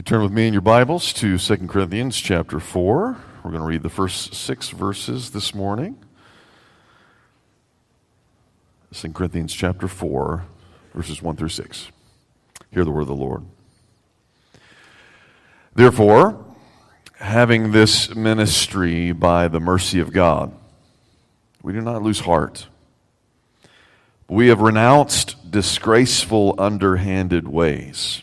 you turn with me in your Bibles to 2 Corinthians chapter 4, we're going to read the first six verses this morning. 2 Corinthians chapter 4, verses 1 through 6. Hear the word of the Lord. Therefore, having this ministry by the mercy of God, we do not lose heart. We have renounced disgraceful, underhanded ways.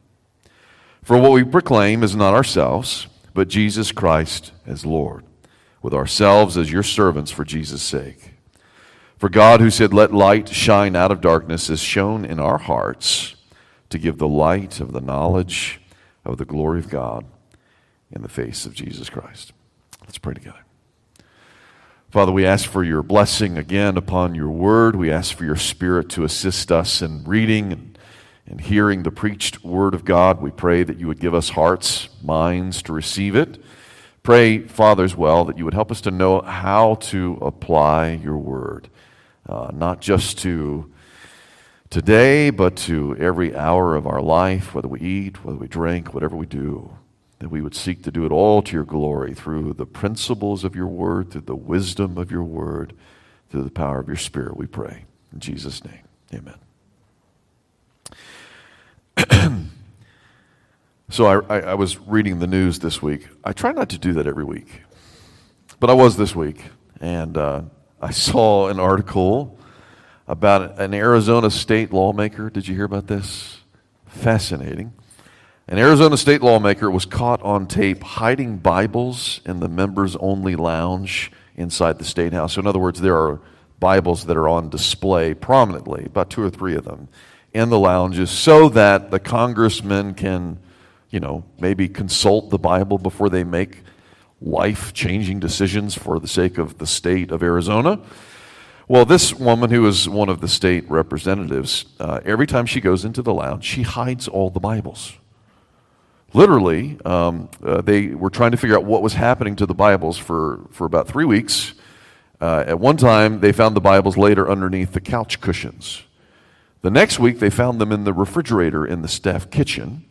For what we proclaim is not ourselves, but Jesus Christ as Lord, with ourselves as your servants for Jesus' sake. For God, who said, Let light shine out of darkness, has shone in our hearts to give the light of the knowledge of the glory of God in the face of Jesus Christ. Let's pray together. Father, we ask for your blessing again upon your word. We ask for your spirit to assist us in reading and and hearing the preached word of God. We pray that you would give us hearts, minds to receive it. Pray, Father, as well, that you would help us to know how to apply your word, uh, not just to today, but to every hour of our life, whether we eat, whether we drink, whatever we do, that we would seek to do it all to your glory through the principles of your word, through the wisdom of your word, through the power of your spirit, we pray. In Jesus' name, amen. so I, I, I, was reading the news this week. I try not to do that every week, but I was this week, and uh, I saw an article about an Arizona state lawmaker. Did you hear about this? Fascinating. An Arizona state lawmaker was caught on tape hiding Bibles in the members only lounge inside the state house. So, in other words, there are Bibles that are on display prominently, about two or three of them in the lounges so that the congressmen can, you know, maybe consult the Bible before they make life changing decisions for the sake of the state of Arizona. Well, this woman, who is one of the state representatives, uh, every time she goes into the lounge, she hides all the Bibles. Literally, um, uh, they were trying to figure out what was happening to the Bibles for, for about three weeks. Uh, at one time, they found the Bibles later underneath the couch cushions. The next week, they found them in the refrigerator in the staff kitchen.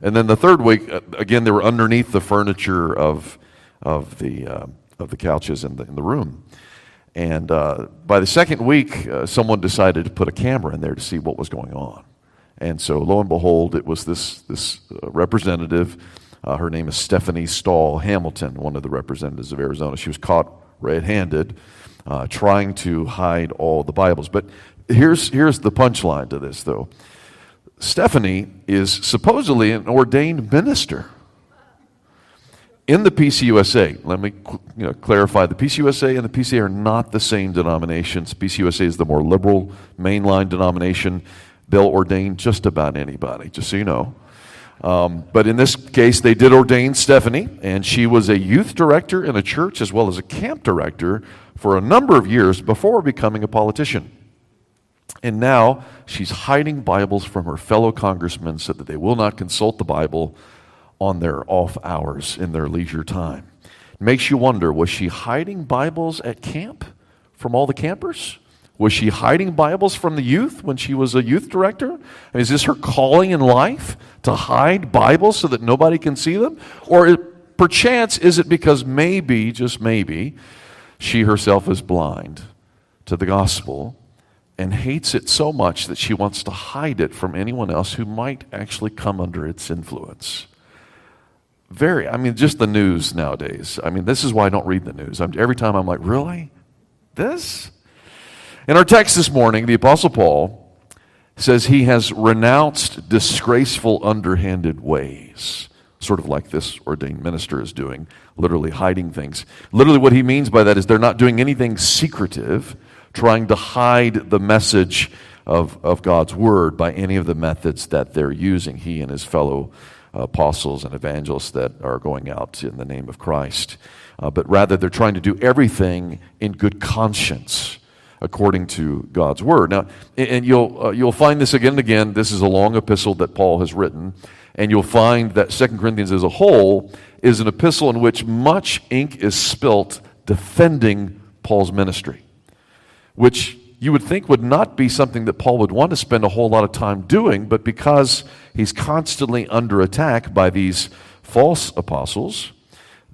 And then the third week, uh, again, they were underneath the furniture of, of, the, uh, of the couches in the, in the room. And uh, by the second week, uh, someone decided to put a camera in there to see what was going on. And so, lo and behold, it was this, this uh, representative. Uh, her name is Stephanie Stahl Hamilton, one of the representatives of Arizona. She was caught red handed trying to hide all the Bibles. But here's, here's the punchline to this, though. Stephanie is supposedly an ordained minister in the PCUSA. Let me you know, clarify the PCUSA and the PCA are not the same denominations. PCUSA is the more liberal mainline denomination. They'll ordain just about anybody, just so you know. Um, but in this case, they did ordain Stephanie, and she was a youth director in a church as well as a camp director for a number of years before becoming a politician. And now she's hiding Bibles from her fellow congressmen so that they will not consult the Bible on their off hours in their leisure time. It makes you wonder was she hiding Bibles at camp from all the campers? Was she hiding Bibles from the youth when she was a youth director? Is this her calling in life to hide Bibles so that nobody can see them? Or perchance is it because maybe, just maybe, she herself is blind to the gospel and hates it so much that she wants to hide it from anyone else who might actually come under its influence. Very, I mean, just the news nowadays. I mean, this is why I don't read the news. I'm, every time I'm like, really? This? In our text this morning, the Apostle Paul says he has renounced disgraceful, underhanded ways, sort of like this ordained minister is doing, literally hiding things. Literally, what he means by that is they're not doing anything secretive trying to hide the message of, of God's word by any of the methods that they're using, he and his fellow apostles and evangelists that are going out in the name of Christ. Uh, but rather, they're trying to do everything in good conscience according to God's word. Now, and you'll, uh, you'll find this again and again. This is a long epistle that Paul has written, and you'll find that Second Corinthians as a whole is an epistle in which much ink is spilt defending Paul's ministry, which you would think would not be something that Paul would want to spend a whole lot of time doing, but because he's constantly under attack by these false apostles,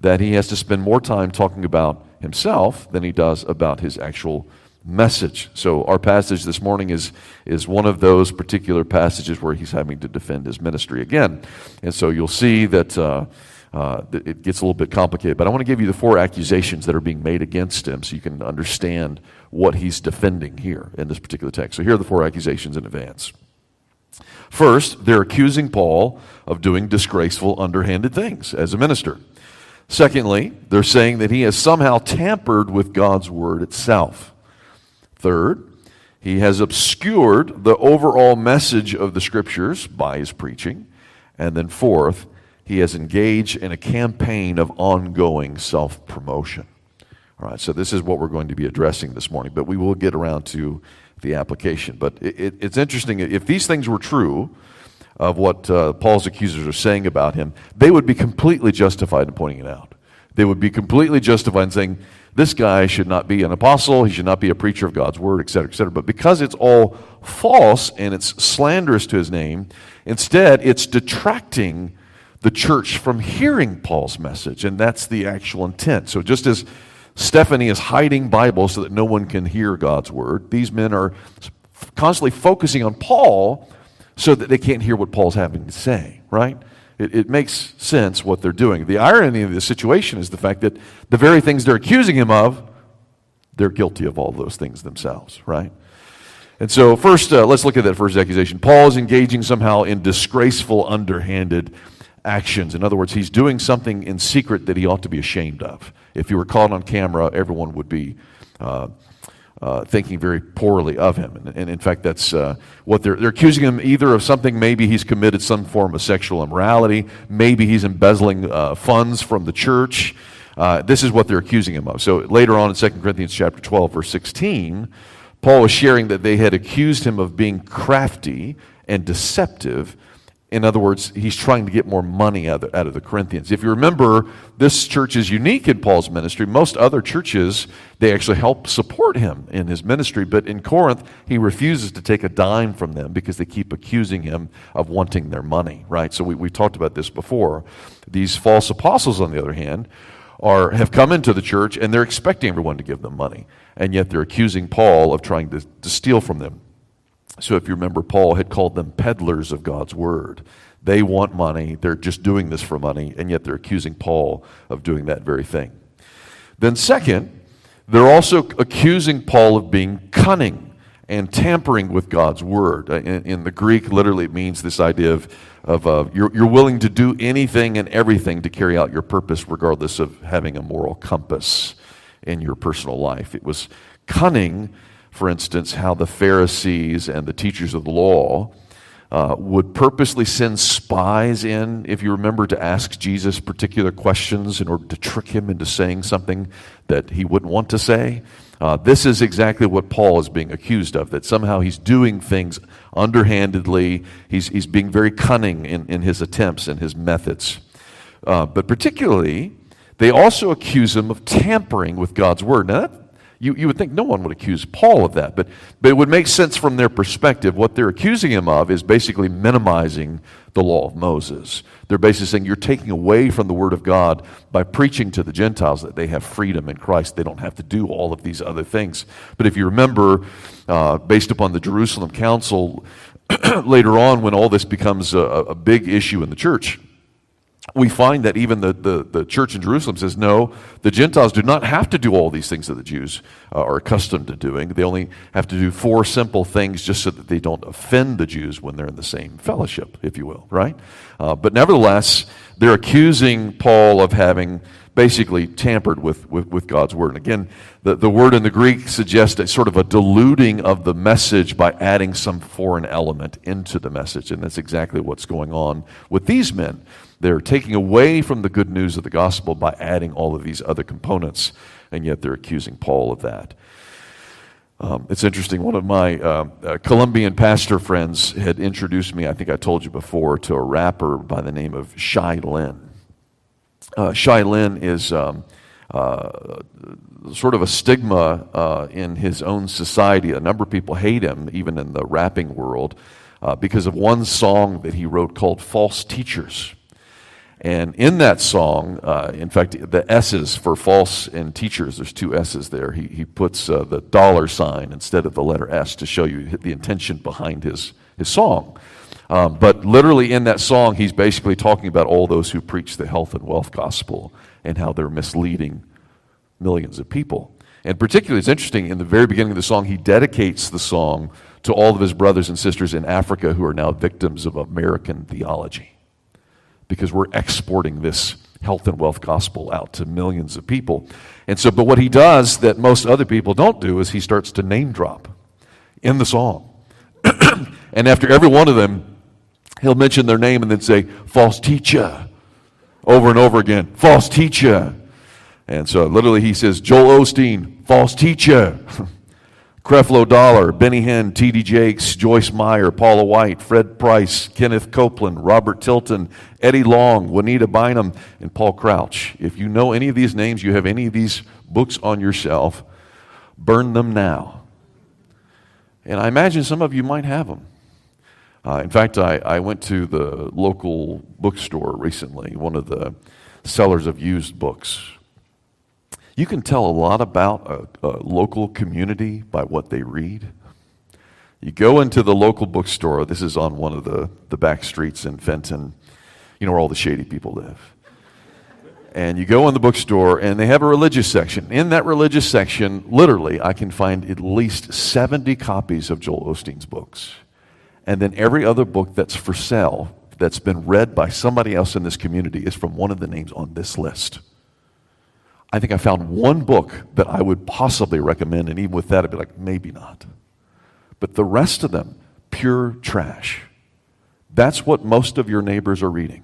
that he has to spend more time talking about himself than he does about his actual message. So our passage this morning is, is one of those particular passages where he's having to defend his ministry again. And so you'll see that uh, uh, it gets a little bit complicated. But I want to give you the four accusations that are being made against him so you can understand what he's defending here in this particular text. So here are the four accusations in advance. First, they're accusing Paul of doing disgraceful, underhanded things as a minister. Secondly, they're saying that he has somehow tampered with God's word itself. Third, he has obscured the overall message of the scriptures by his preaching. And then fourth, he has engaged in a campaign of ongoing self promotion. All right, so this is what we're going to be addressing this morning, but we will get around to the application. But it, it, it's interesting, if these things were true of what uh, Paul's accusers are saying about him, they would be completely justified in pointing it out. They would be completely justified in saying, this guy should not be an apostle, he should not be a preacher of God's word, etc., etc. But because it's all false and it's slanderous to his name, instead it's detracting the church from hearing Paul's message, and that's the actual intent. So just as Stephanie is hiding Bibles so that no one can hear God's word, these men are constantly focusing on Paul so that they can't hear what Paul's having to say, right? It, it, makes sense what they're doing. The irony of the situation is the fact that the very things they're accusing him of, they're guilty of all those things themselves, right? And so, first, uh, let's look at that first accusation. Paul is engaging somehow in disgraceful, underhanded actions. In other words, he's doing something in secret that he ought to be ashamed of. If he were caught on camera, everyone would be uh, uh, thinking very poorly of him. And, and in fact, that's uh, what they're, they're accusing him either of something, maybe he's committed some form of sexual immorality, maybe he's embezzling uh, funds from the church. Uh, this is what they're accusing him of. So later on in 2 Corinthians chapter 12, verse 16, Paul was sharing that they had accused him of being crafty and deceptive in other words, he's trying to get more money out of, the Corinthians. If you remember, this church is unique in Paul's ministry. Most other churches, they actually help support him in his ministry. But in Corinth, he refuses to take a dime from them because they keep accusing him of wanting their money, right? So we, we talked about this before. These false apostles, on the other hand, are, have come into the church and they're expecting everyone to give them money. And yet they're accusing Paul of trying to, to steal from them. So, if you remember, Paul had called them peddlers of God's word. They want money, they're just doing this for money, and yet they're accusing Paul of doing that very thing. Then, second, they're also accusing Paul of being cunning and tampering with God's word. Uh, in, in the Greek, literally, it means this idea of, of uh, you're, you're willing to do anything and everything to carry out your purpose, regardless of having a moral compass in your personal life. It was cunning for instance, how the Pharisees and the teachers of the law uh, would purposely send spies in, if you remember, to ask Jesus particular questions in order to trick him into saying something that he wouldn't want to say. Uh, this is exactly what Paul is being accused of, that somehow he's doing things underhandedly. He's, he's being very cunning in, in his attempts and his methods. Uh, but particularly, they also accuse him of tampering with God's word. Now, that, you, you would think no one would accuse Paul of that, but, but it would make sense from their perspective. What they're accusing him of is basically minimizing the law of Moses. They're basically saying you're taking away from the Word of God by preaching to the Gentiles that they have freedom in Christ. They don't have to do all of these other things. But if you remember, uh, based upon the Jerusalem Council, later on, when all this becomes a, a big issue in the church, we find that even the, the, the, church in Jerusalem says, no, the Gentiles do not have to do all these things that the Jews uh, are accustomed to doing. They only have to do four simple things just so that they don't offend the Jews when they're in the same fellowship, if you will, right? Uh, but nevertheless, they're accusing Paul of having basically tampered with, with, with, God's word. And again, the, the word in the Greek suggests a sort of a diluting of the message by adding some foreign element into the message. And that's exactly what's going on with these men. They're taking away from the good news of the gospel by adding all of these other components, and yet they're accusing Paul of that. Um, it's interesting. One of my uh, uh, Colombian pastor friends had introduced me, I think I told you before, to a rapper by the name of Shai Linne. Uh, Shai Linne is um, uh, sort of a stigma uh, in his own society. A number of people hate him, even in the rapping world, uh, because of one song that he wrote called False Teachers. And in that song, uh, in fact, the S's for false and teachers, there's two S's there. He, he puts uh, the dollar sign instead of the letter S to show you the intention behind his, his song. Um, but literally in that song, he's basically talking about all those who preach the health and wealth gospel and how they're misleading millions of people. And particularly, it's interesting, in the very beginning of the song, he dedicates the song to all of his brothers and sisters in Africa who are now victims of American theology because we're exporting this health and wealth gospel out to millions of people. And so, but what he does that most other people don't do is he starts to name drop in the song. and after every one of them, he'll mention their name and then say, false teacher, over and over again, false teacher. And so literally he says, Joel Osteen, false teacher. Creflo Dollar, Benny Hinn, T.D. Jakes, Joyce Meyer, Paula White, Fred Price, Kenneth Copeland, Robert Tilton, Eddie Long, Juanita Bynum, and Paul Crouch. If you know any of these names, you have any of these books on your shelf, burn them now. And I imagine some of you might have them. Uh, in fact, I, I went to the local bookstore recently, one of the sellers of used books. You can tell a lot about a, a local community by what they read. You go into the local bookstore, this is on one of the, the back streets in Fenton, you know where all the shady people live. And you go in the bookstore, and they have a religious section. In that religious section, literally, I can find at least 70 copies of Joel Osteen's books. And then every other book that's for sale that's been read by somebody else in this community is from one of the names on this list. I think I found one book that I would possibly recommend, and even with that, I'd be like, maybe not. But the rest of them, pure trash. That's what most of your neighbors are reading.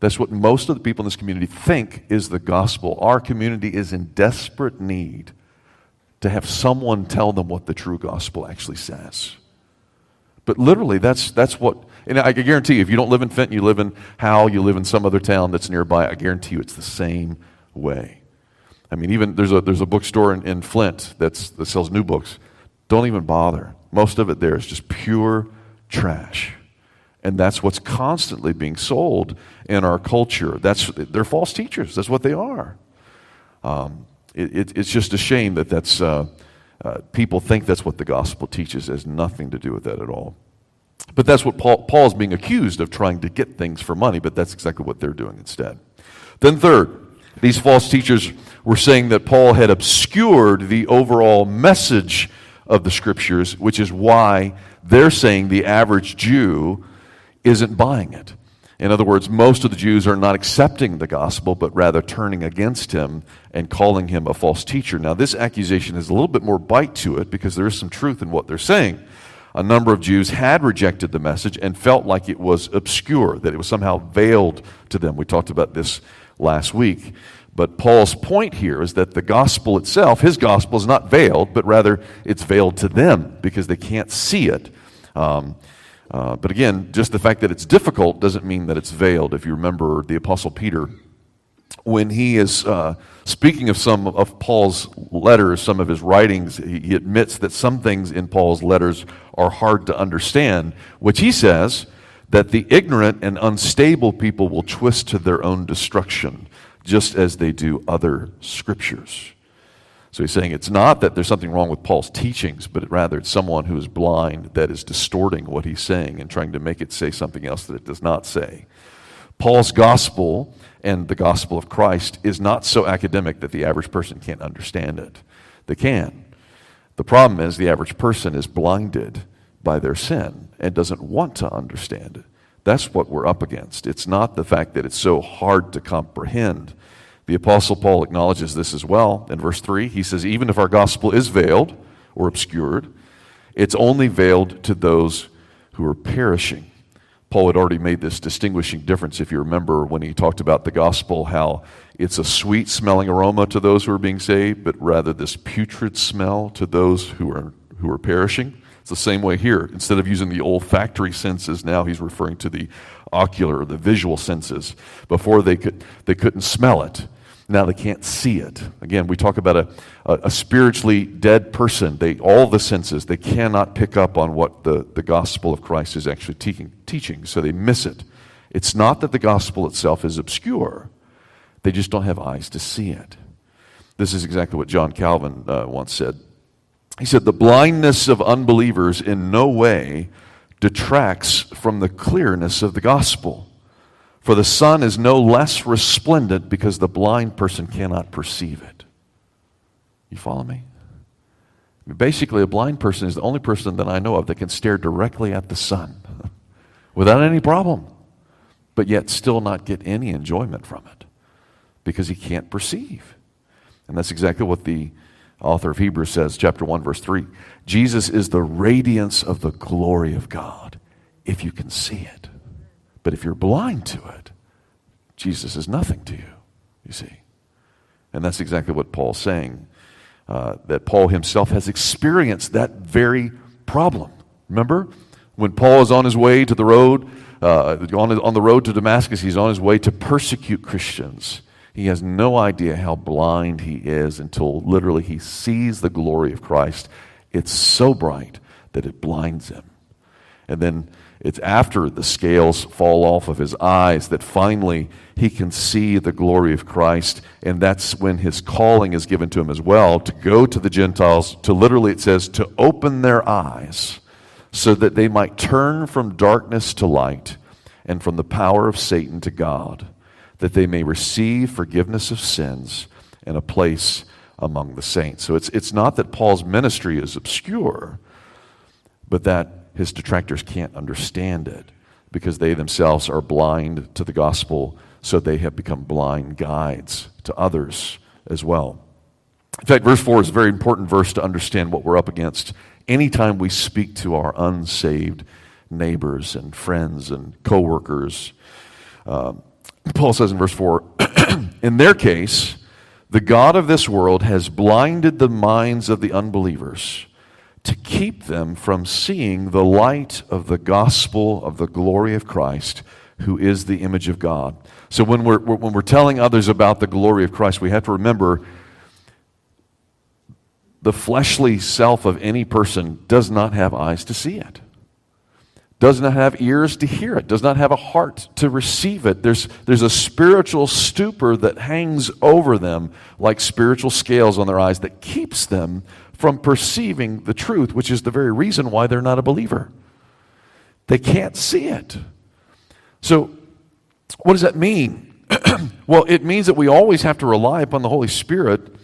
That's what most of the people in this community think is the gospel. Our community is in desperate need to have someone tell them what the true gospel actually says. But literally, that's, that's what, and I guarantee you, if you don't live in Fenton, you live in Howell, you live in some other town that's nearby, I guarantee you it's the same way. I mean, even there's a, there's a bookstore in, in Flint that's, that sells new books. Don't even bother. Most of it there is just pure trash. And that's what's constantly being sold in our culture. That's, they're false teachers. That's what they are. Um, it, it, it's just a shame that that's, uh, uh, people think that's what the gospel teaches. It has nothing to do with that at all. But that's what Paul, Paul's being accused of trying to get things for money, but that's exactly what they're doing instead. Then, third, these false teachers were saying that Paul had obscured the overall message of the scriptures, which is why they're saying the average Jew isn't buying it. In other words, most of the Jews are not accepting the gospel, but rather turning against him and calling him a false teacher. Now, this accusation has a little bit more bite to it because there is some truth in what they're saying. A number of Jews had rejected the message and felt like it was obscure, that it was somehow veiled to them. We talked about this last week. But Paul's point here is that the gospel itself, his gospel, is not veiled, but rather it's veiled to them because they can't see it. Um, uh, but again, just the fact that it's difficult doesn't mean that it's veiled. If you remember the Apostle Peter, when he is uh, speaking of some of Paul's letters, some of his writings, he, he admits that some things in Paul's letters are hard to understand, which he says that the ignorant and unstable people will twist to their own destruction, just as they do other scriptures. So he's saying it's not that there's something wrong with Paul's teachings, but rather it's someone who is blind that is distorting what he's saying and trying to make it say something else that it does not say. Paul's gospel and the gospel of Christ is not so academic that the average person can't understand it. They can. The problem is the average person is blinded by their sin and doesn't want to understand it. That's what we're up against. It's not the fact that it's so hard to comprehend The Apostle Paul acknowledges this as well. In verse 3, he says, Even if our gospel is veiled or obscured, it's only veiled to those who are perishing. Paul had already made this distinguishing difference, if you remember, when he talked about the gospel, how it's a sweet smelling aroma to those who are being saved, but rather this putrid smell to those who are, who are perishing. It's the same way here. Instead of using the olfactory senses, now he's referring to the ocular, the visual senses. Before they, could, they couldn't smell it. Now they can't see it. Again, we talk about a, a, a, spiritually dead person. They, all the senses, they cannot pick up on what the, the gospel of Christ is actually teaching, teaching, so they miss it. It's not that the gospel itself is obscure, they just don't have eyes to see it. This is exactly what John Calvin uh, once said. He said, The blindness of unbelievers in no way detracts from the clearness of the gospel. For the sun is no less resplendent because the blind person cannot perceive it. You follow me? Basically, a blind person is the only person that I know of that can stare directly at the sun without any problem, but yet still not get any enjoyment from it because he can't perceive. And that's exactly what the author of Hebrews says, chapter 1, verse 3. Jesus is the radiance of the glory of God, if you can see it. But if you're blind to it, Jesus is nothing to you, you see. And that's exactly what Paul's saying. Uh, that Paul himself has experienced that very problem. Remember? When Paul is on his way to the road, uh, on, on the road to Damascus, he's on his way to persecute Christians. He has no idea how blind he is until literally he sees the glory of Christ. It's so bright that it blinds him. And then it's after the scales fall off of his eyes that finally he can see the glory of Christ. And that's when his calling is given to him as well to go to the Gentiles, to literally, it says, to open their eyes so that they might turn from darkness to light and from the power of Satan to God, that they may receive forgiveness of sins and a place among the saints. So it's, it's not that Paul's ministry is obscure, but that his detractors can't understand it because they themselves are blind to the gospel, so they have become blind guides to others as well. In fact, verse 4 is a very important verse to understand what we're up against anytime we speak to our unsaved neighbors and friends and coworkers. Um, Paul says in verse 4 In their case, the God of this world has blinded the minds of the unbelievers to keep them from seeing the light of the gospel of the glory of Christ, who is the image of God. So when we're, when we're telling others about the glory of Christ, we have to remember the fleshly self of any person does not have eyes to see it does not have ears to hear it, does not have a heart to receive it. There's, there's a spiritual stupor that hangs over them like spiritual scales on their eyes that keeps them from perceiving the truth, which is the very reason why they're not a believer. They can't see it. So, what does that mean? well, it means that we always have to rely upon the Holy Spirit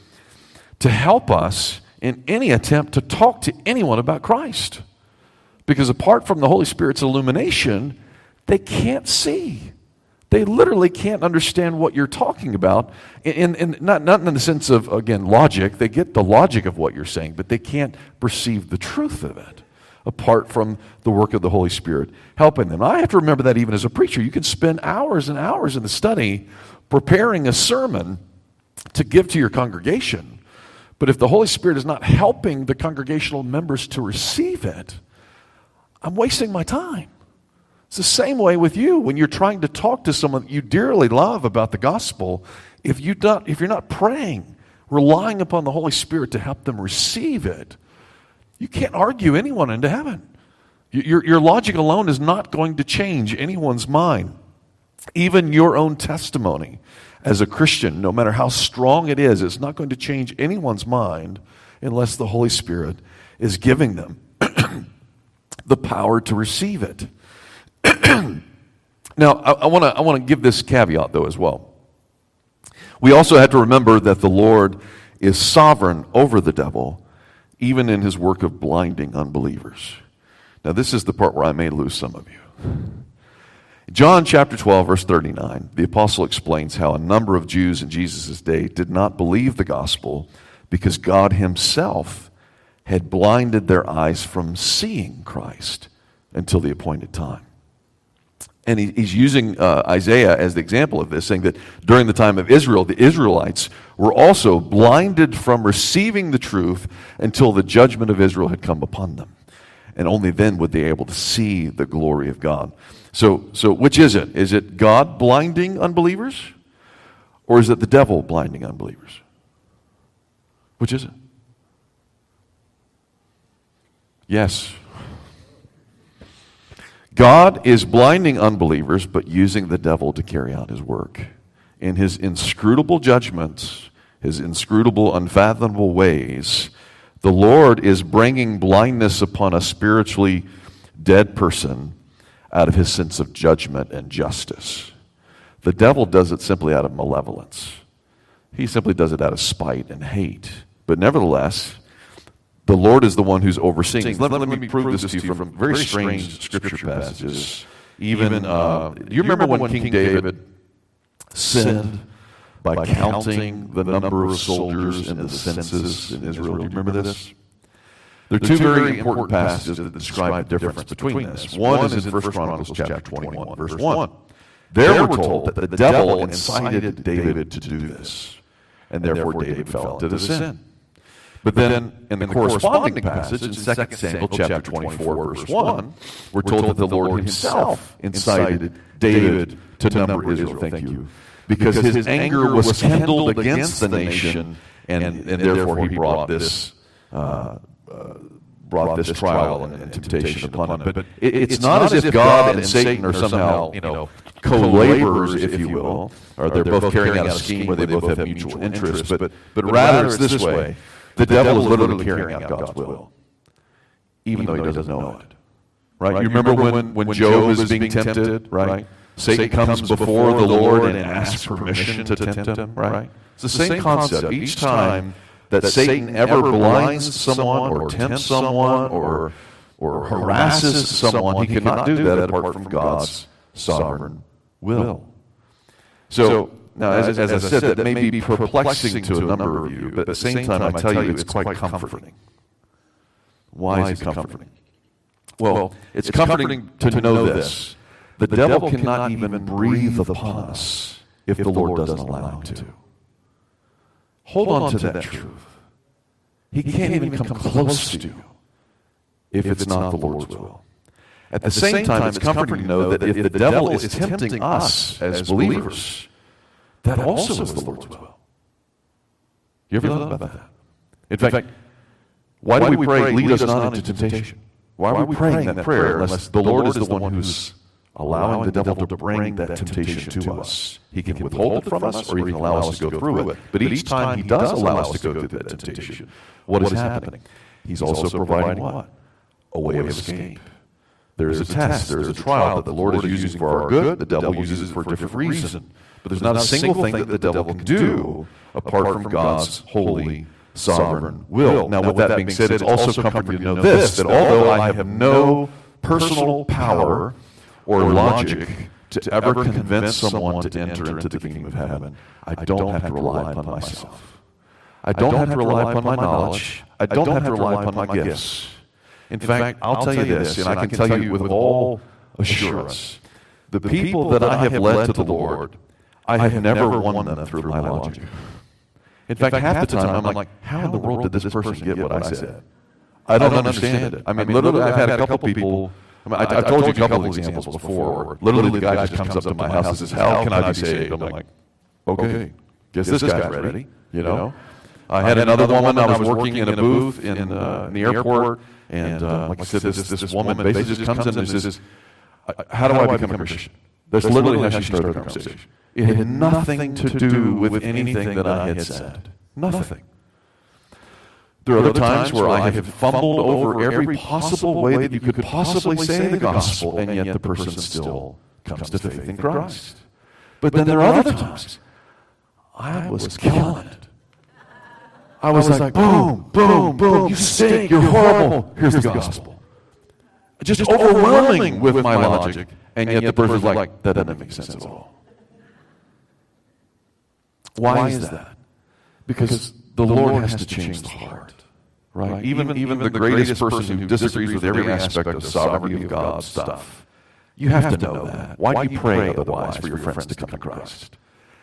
to help us in any attempt to talk to anyone about Christ. Because apart from the Holy Spirit's illumination, they can't see. They literally can't understand what you're talking about. In, in, not, not in the sense of, again, logic. They get the logic of what you're saying, but they can't perceive the truth of it apart from the work of the Holy Spirit helping them. I have to remember that even as a preacher. You can spend hours and hours in the study preparing a sermon to give to your congregation. But if the Holy Spirit is not helping the congregational members to receive it, I'm wasting my time. It's the same way with you when you're trying to talk to someone you dearly love about the gospel. If, you don't, if you're not praying, relying upon the Holy Spirit to help them receive it, you can't argue anyone into heaven. Your, your logic alone is not going to change anyone's mind. Even your own testimony as a Christian, no matter how strong it is, it's not going to change anyone's mind unless the Holy Spirit is giving them the power to receive it. now, I, want to I wanna give this caveat, though, as well. We also have to remember that the Lord is sovereign over the devil, even in his work of blinding unbelievers. Now, this is the part where I may lose some of you. John chapter 12, verse 39, the apostle explains how a number of Jews in Jesus' day did not believe the gospel because God himself had blinded their eyes from seeing Christ until the appointed time. And he, he's using uh, Isaiah as the example of this, saying that during the time of Israel, the Israelites were also blinded from receiving the truth until the judgment of Israel had come upon them. And only then would they be able to see the glory of God. So, so which is it? Is it God blinding unbelievers? Or is it the devil blinding unbelievers? Which is it? Yes. God is blinding unbelievers, but using the devil to carry out his work. In his inscrutable judgments, his inscrutable, unfathomable ways, the Lord is bringing blindness upon a spiritually dead person out of his sense of judgment and justice. The devil does it simply out of malevolence. He simply does it out of spite and hate. But nevertheless, the Lord is the one who's overseeing. Let, let, me prove this to you from very strange scripture passages. Even, uh, uh, do you remember when King David sinned by counting the number of soldiers in the census in Israel? Do you remember this? There are two very important passages that describe the difference between this. One is in 1 Chronicles chapter 21, verse 1. There we're told that the devil incited David to do this, and therefore David fell into the sin. But then, in the corresponding passage in 2 Samuel chapter 24, verse 1, we're told that the Lord himself incited David to number Israel. Thank you. Because his anger was kindled against the nation, and, and therefore he brought this. Uh, uh, brought this trial and, and temptation upon him. But it, it's, it's not as if God and Satan are somehow, you know, co-laborers, if you will, or they're both carrying out a scheme where they both have mutual interests. But, but rather it's this way. The, the devil, devil is literally carrying out God's will, even, even though he doesn't know it. Right? right? You remember when, when Job is being tempted, right? Satan comes before the Lord and asks permission to tempt him, right? It's the same concept. Each time that Satan ever blinds someone or tempts someone or, or harasses someone, he cannot do that apart from God's sovereign will. So, now, uh, as, as, as I said, that may be perplexing to a number of you, but at the same time, I tell you it's quite comforting. Why is it comforting? Well, it's comforting to know this. The devil cannot even breathe upon us if the Lord doesn't allow him to. Hold on to that truth. He can't even come close to you if it's not the Lord's will. At the same time, it's comforting to know that if the devil is tempting us as believers, that also is the Lord's will. You ever thought about that? In fact, why do we pray, lead us not into temptation? Why are we praying that prayer unless the Lord is the one who's allowing the devil to bring that temptation to us? He can withhold it from us or he can allow us to go through it. But each time he does allow us to go through that temptation, what is happening? He's also providing what? A way of escape. There is a test, there is a trial that the Lord is using for our good, the devil uses it for a different reason. But there's not a single thing that the devil can do apart from God's holy, sovereign will. Now, with that being said, it's also comforting to know this that although I have no personal power or logic to ever convince someone to enter into the kingdom of heaven, I don't have to rely upon myself. I don't have to rely upon my knowledge. I don't have to rely upon my gifts. In fact, I'll tell you this, and I can tell you with all assurance the people that I have led to the Lord I have never won them through my logic. In fact, half the time I'm like, how in the world did this person get what I said? I don't understand it. I mean, literally, I've had a couple people. I, mean, I, I told you a couple of examples before. Literally, the guy just comes up to my house and says, "How can I be saved?" I'm like, "Okay, guess this guy's ready." You know. I had another woman. I was working in a booth in, uh, in the airport, and uh, like I said, this this woman basically just comes in and says, "How do I become a Christian?" That's literally how she started the conversation. It had nothing to do with anything that I had said. Nothing. There are other times where I have fumbled over every possible way that you could possibly say the gospel, and yet the person still comes to faith in Christ. But then there are other times I was killing it. I was like, boom, boom, boom, you stink, you're horrible. Here's the gospel. just overwhelming with my logic, and yet the person's like, that doesn't make sense at all. Why is that? Because the Lord has to change the heart. Right? Even, even the greatest person who disagrees with every aspect of the sovereignty of God stuff, you have to know that. Why do you pray otherwise for your friends to come to Christ?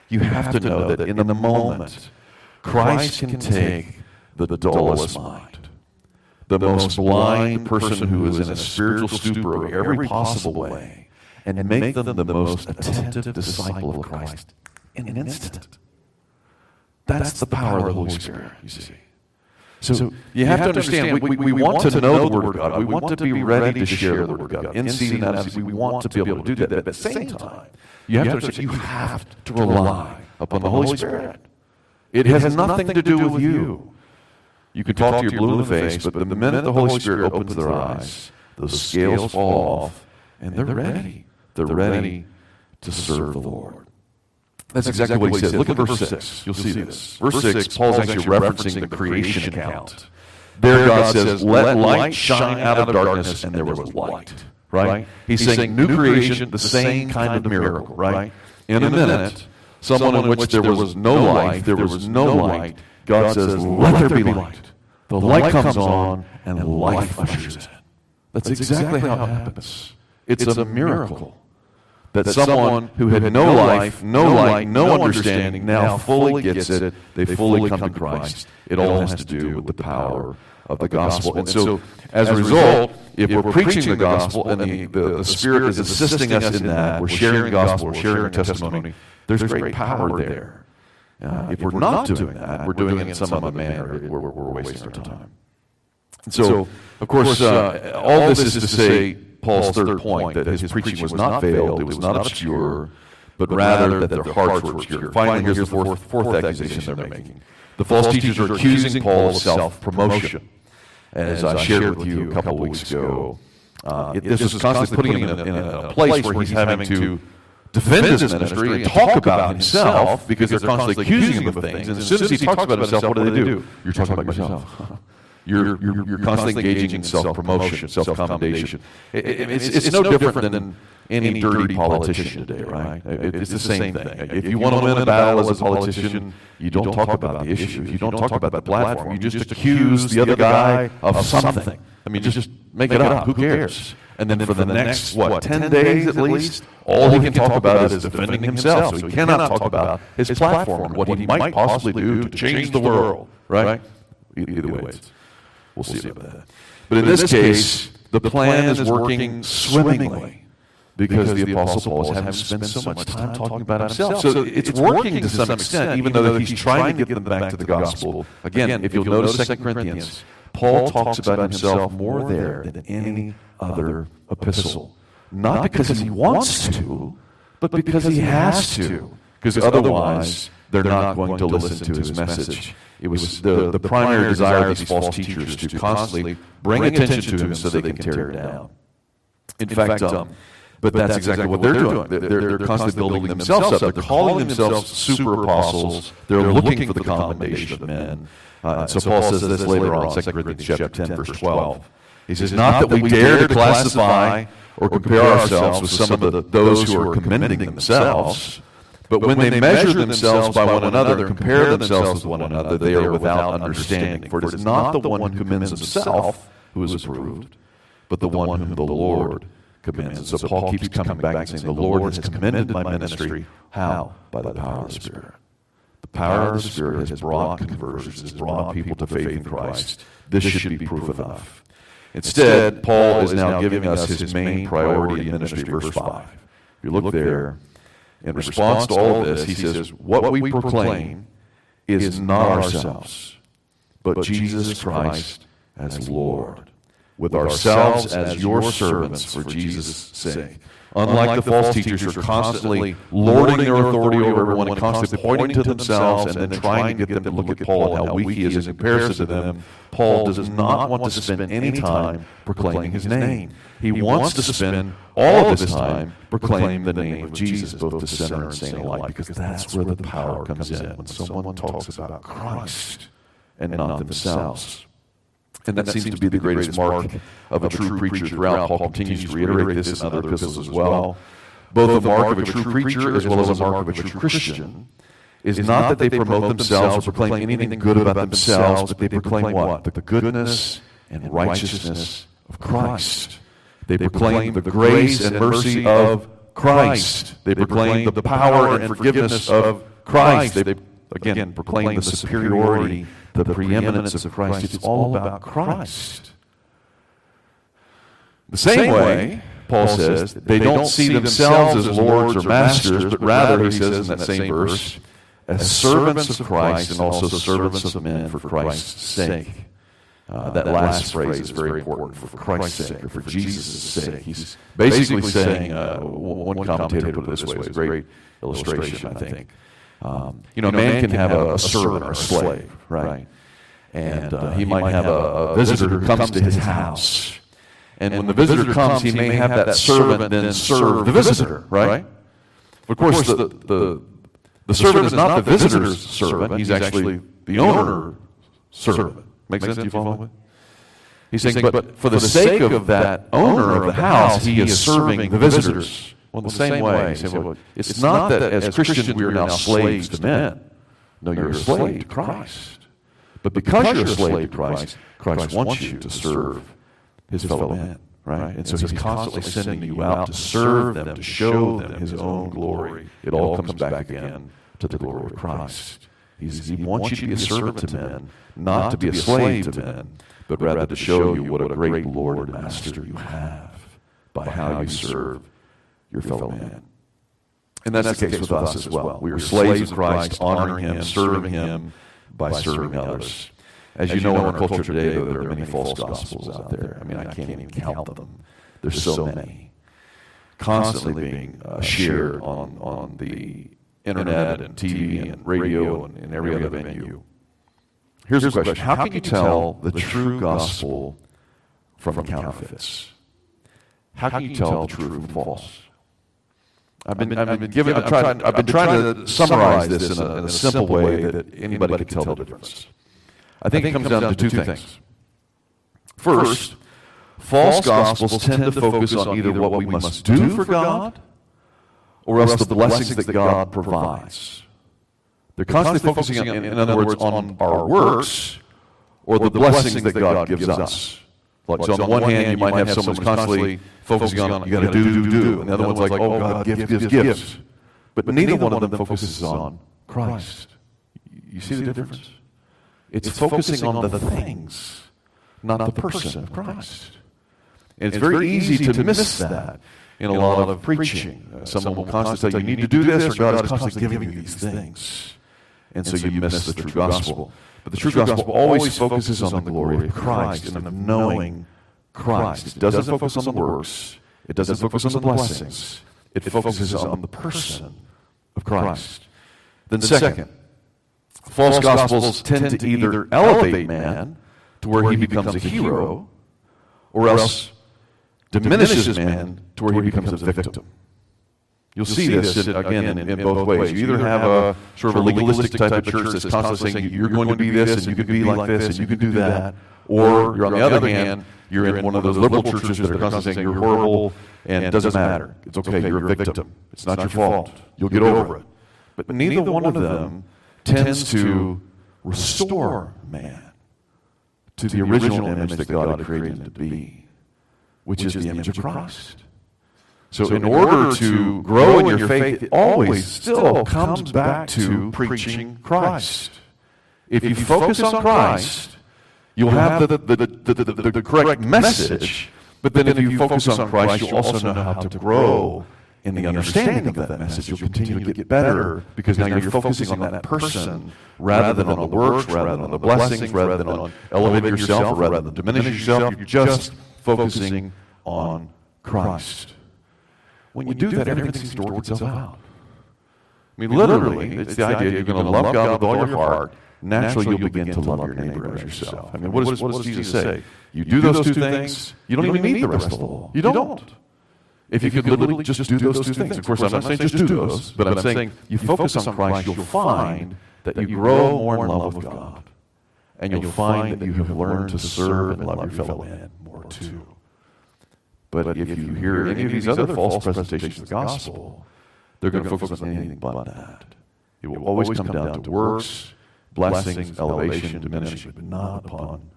You have to know that in the moment, Christ can take the dullest mind, the most blind person who is in a spiritual stupor of every possible way, and make them the most attentive disciple of Christ in an instant. That's the power of the Holy Spirit, you see. So, so you, have, have to understand, we, we, we, want to know the Word of God. We want to be ready to share the Word of God. In season and out of season, we want to be able to do that. But at the same time, you have to understand, you have to rely upon the Holy Spirit. It has nothing to do with you. You can talk to your blue in the face, but the minute the Holy Spirit opens their eyes, the scales fall off, and they're ready. They're ready to serve the Lord. That's, exactly, what he says. Look at verse 6. 6. You'll, You'll see this. Verse 6, Paul's actually referencing the creation account. There God says, Let light shine out of darkness, and there was light. Right? He's saying new creation, the same kind of miracle. Right? In a minute, someone in which there was no life, there was no light, God says, Let there be light. The light comes on, and life ushers in. That's exactly how it happens. It's a miracle that, someone who had no life, no light, no understanding now fully gets it. They fully come to Christ. It all has to do with the power of the gospel. And so, as a result, if we're preaching the gospel and the, the, the Spirit is assisting us in that, we're sharing the gospel, we're sharing testimony, there's great power there. Uh, if we're not doing that, we're doing it in some other manner, we're, we're wasting our time. And so, of course, uh, all this is to say, Paul's third point that his preaching was not veiled, it was not obscure, but rather that their hearts were obscure. Finally, here's the fourth, fourth accusation they're making. The false teachers are accusing Paul of self promotion. As I shared with you a couple of weeks ago, uh, it, this was constantly putting him in a, in a place where he's having to defend his ministry and talk about himself because they're constantly accusing him of things. And as soon as he talks about himself, what do they do? You're talking about yourself. You're, you're, you're constantly engaging in self promotion, self commendation. It, it, it's, it's, no different than any dirty politician today, right? It's the same thing. If you want to win a battle as a politician, you don't talk about the issues. You don't talk about the platform. You just accuse the other guy of something. I mean, just make it up. Who cares? And then for the next, what, 10 days at least, all he can talk about is defending himself. So he cannot talk about his platform, what he might possibly do to change the world, right? Either way. We'll, see, see about that. But in, this, case, the plan is working swimmingly because the Apostle Paul is having spent so much time talking about himself. So it's working to some extent, even though he's trying to get them back to the gospel. Again, if you'll notice 2 Corinthians, Paul talks about himself more there than any other epistle. Not because he wants to, but because he has to. Because otherwise, they're not going to listen to his message. It was the, the primary desire of these false teachers to constantly bring attention to him so they can tear it down. In fact, um, but that's exactly what they're doing. They're, they're, they're constantly building themselves up. They're calling themselves super apostles. They're looking for the commendation of men. Uh, so Paul says this later on, 2 Corinthians chapter 10, verse 12. He says, Not that we dare to classify or compare ourselves with some of the, those who are commending themselves but when, when they measure themselves by one another and compare themselves with one another, they are without understanding. For it is not the one who commends himself who is approved, but the one whom the Lord commends. And so Paul keeps coming back and saying, The Lord has commended my ministry. How? By the power of the Spirit. The power of the Spirit has brought conversions, has brought people to faith in Christ. This should be proof enough. Instead, Paul is now giving us his main priority in ministry, verse 5. If you look there, in response to all of this, he says, What we proclaim is not ourselves, but Jesus Christ as Lord, with ourselves as your servants for Jesus' sake. Unlike the false teachers who are constantly lording their authority over everyone and constantly pointing to themselves and then trying to get them to look at Paul and how weak he is in comparison to them, Paul does not want to spend any time proclaiming his name. He wants to spend all of his time proclaiming the name of Jesus, both to sinner and saint alike, because that's where the power comes in when someone talks about Christ and not themselves. And that, seems to be the greatest mark of a true preacher throughout. Paul continues to reiterate this in other epistles as well. Both the mark of a true preacher as well as a mark of a true Christian is not that they promote themselves or proclaim anything good about themselves, but they proclaim what? The goodness and righteousness of Christ. They proclaim the grace and mercy of Christ. They proclaim the power and forgiveness of Christ. They again proclaim the superiority, the preeminence of Christ. It's all about Christ. The same way, Paul says, they don't see themselves as lords or masters, but rather, he says in that same verse, as servants of Christ and also servants of men for Christ's sake. Uh, that last phrase is very important for Christ's sake or for Jesus' sake. He's basically saying, uh, one commentator put it this way, it's a great illustration, I think. Um, you know, a man can have a, a servant or a slave, right? And uh, he might have a, a visitor who comes to his house. And when the visitor comes, he may have that servant then serve the visitor, right? Of course, the, the, the servant is not the visitor's servant. He's actually the owner's servant. Make sense? Do you follow me? He's saying, but for the sake of that owner of the house, he is serving the visitors. Well, in the same way, well, it's not that as Christians we are now slaves to men. No, you're a slave to Christ. But because you're a slave to Christ, Christ wants you to serve his fellow men. Right? And so he's constantly sending you out to serve them, to show them his own glory. It all comes back again to the glory of Christ. He's, he wants you to be a servant to men, not to be a slave to men, but rather to show you what a great Lord and Master you have by how you serve your fellow man. And that's, that's the case with us as well. We are slaves of Christ, honoring Him, serving Him by serving others. As you know, in our culture today, though, there are many false gospels out there. I mean, I can't even count them. There's so many. Constantly being uh, shared on, on the internet and TV and radio and, and every other venue. Here's the question How can you tell the true gospel from counterfeits? How can you tell the true from false? I've been, I've been, giving, I've, tried, I've been trying to summarize this in a, in a simple way that anybody can tell the difference. I think it comes down to two things. First, false gospels tend to focus on either what we must do for God or else the blessings that God provides. They're constantly focusing, in, in other words, on our works or the blessings that God gives us. Like, so on the one hand, you might have someone constantly focusing on, you got to do, do, do. And the other one's like, oh, God gives, gives gifts. But neither one of them focuses on Christ. You see the difference? It's focusing on the things, not the person of Christ. And it's very easy to miss that in a lot of preaching. Uh, someone will constantly say, you need to do this, or God is constantly giving you these things. And so you miss the true gospel. But the true gospel always focuses on the glory of Christ and of knowing Christ. It doesn't focus on the works. It doesn't focus on the blessings. It focuses on the person of Christ. Then second, false gospels tend to either elevate man to where he becomes a hero or else diminishes man to where he becomes a victim. You'll see this again in, in both ways. You either have a sort of a legalistic type of church that's constantly saying you're going to be this and you can be like this and you can do that, or you're on the other hand, you're in one of those liberal churches that are constantly saying you're horrible and it doesn't matter. It's okay, you're a victim. It's not your fault. You'll get over it. But neither one of them tends to restore man to the original image that God had created him to be, which is the image of Christ. So, so in, in order to grow in your faith, it always still comes back to preaching Christ. If you focus on Christ, you'll have the, the, the, the, the correct message. But then if you focus on Christ, you'll also know how to grow in the understanding of that message. You'll continue to get better because now you're focusing on that person rather than on the works, rather than on the blessings, rather than on elevating yourself, rather than diminishing yourself. You're just focusing on Christ. When you, do, that, everything seems to work itself out. I mean, literally, it's the idea you're going to love God with all your heart. Naturally, you'll begin to love your neighbor as yourself. I mean, what does, what does Jesus say? You do those two things, you don't even need the rest of the law. You don't. If you could literally just do those two things. Of course, I'm not saying just do those, but I'm saying you focus on Christ, you'll find that you grow more in love with God and you'll find that you have learned to serve and love your fellow man more too. But if you hear any of these other false presentations of the gospel, they're going to focus on anything but that. It will always come down to works, blessings, elevation, diminishing, but not upon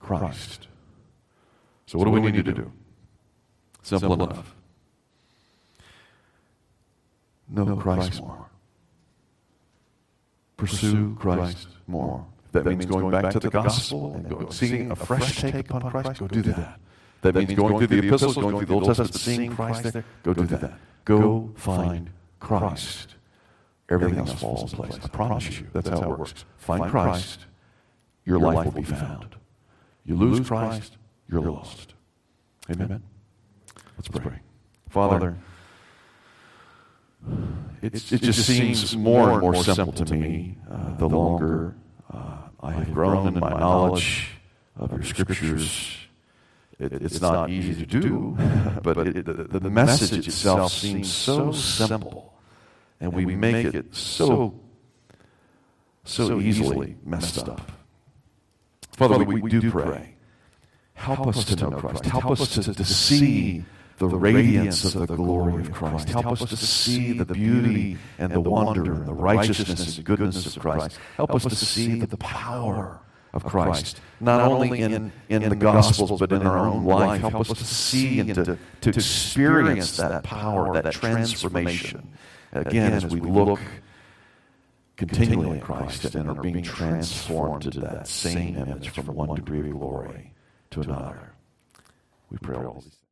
Christ. So what do we need to do? Simple enough. Know Christ more. Pursue Christ more. If that means going back to the gospel and seeing a fresh take upon Christ, go do that. That means going through the epistles, going through the Old Testament, seeing Christ there, go do that. Go find Christ. Everything else falls in place. I promise you, that's how it works. Find Christ, your life will be found. You lose Christ, you're lost. Amen. Let's pray. Father, it, it just seems more and more simple to me uh, the longer uh, I have grown in my knowledge of your scriptures. It, it's not easy to do, but it, the, the message itself seems so simple, and we make it so so easily messed up. Father, we, we do pray. Help us to know Christ. Help us to, to see the radiance of the glory of Christ. Help us to see the beauty and the wonder and the righteousness and goodness of Christ. Help us to see the power of Christ, not only in, in the Gospels, but in our own life. Help us to see and to, to experience that power, that transformation. Again, as we look continually at Christ and are being transformed into that same image from one degree of glory to another. We pray all these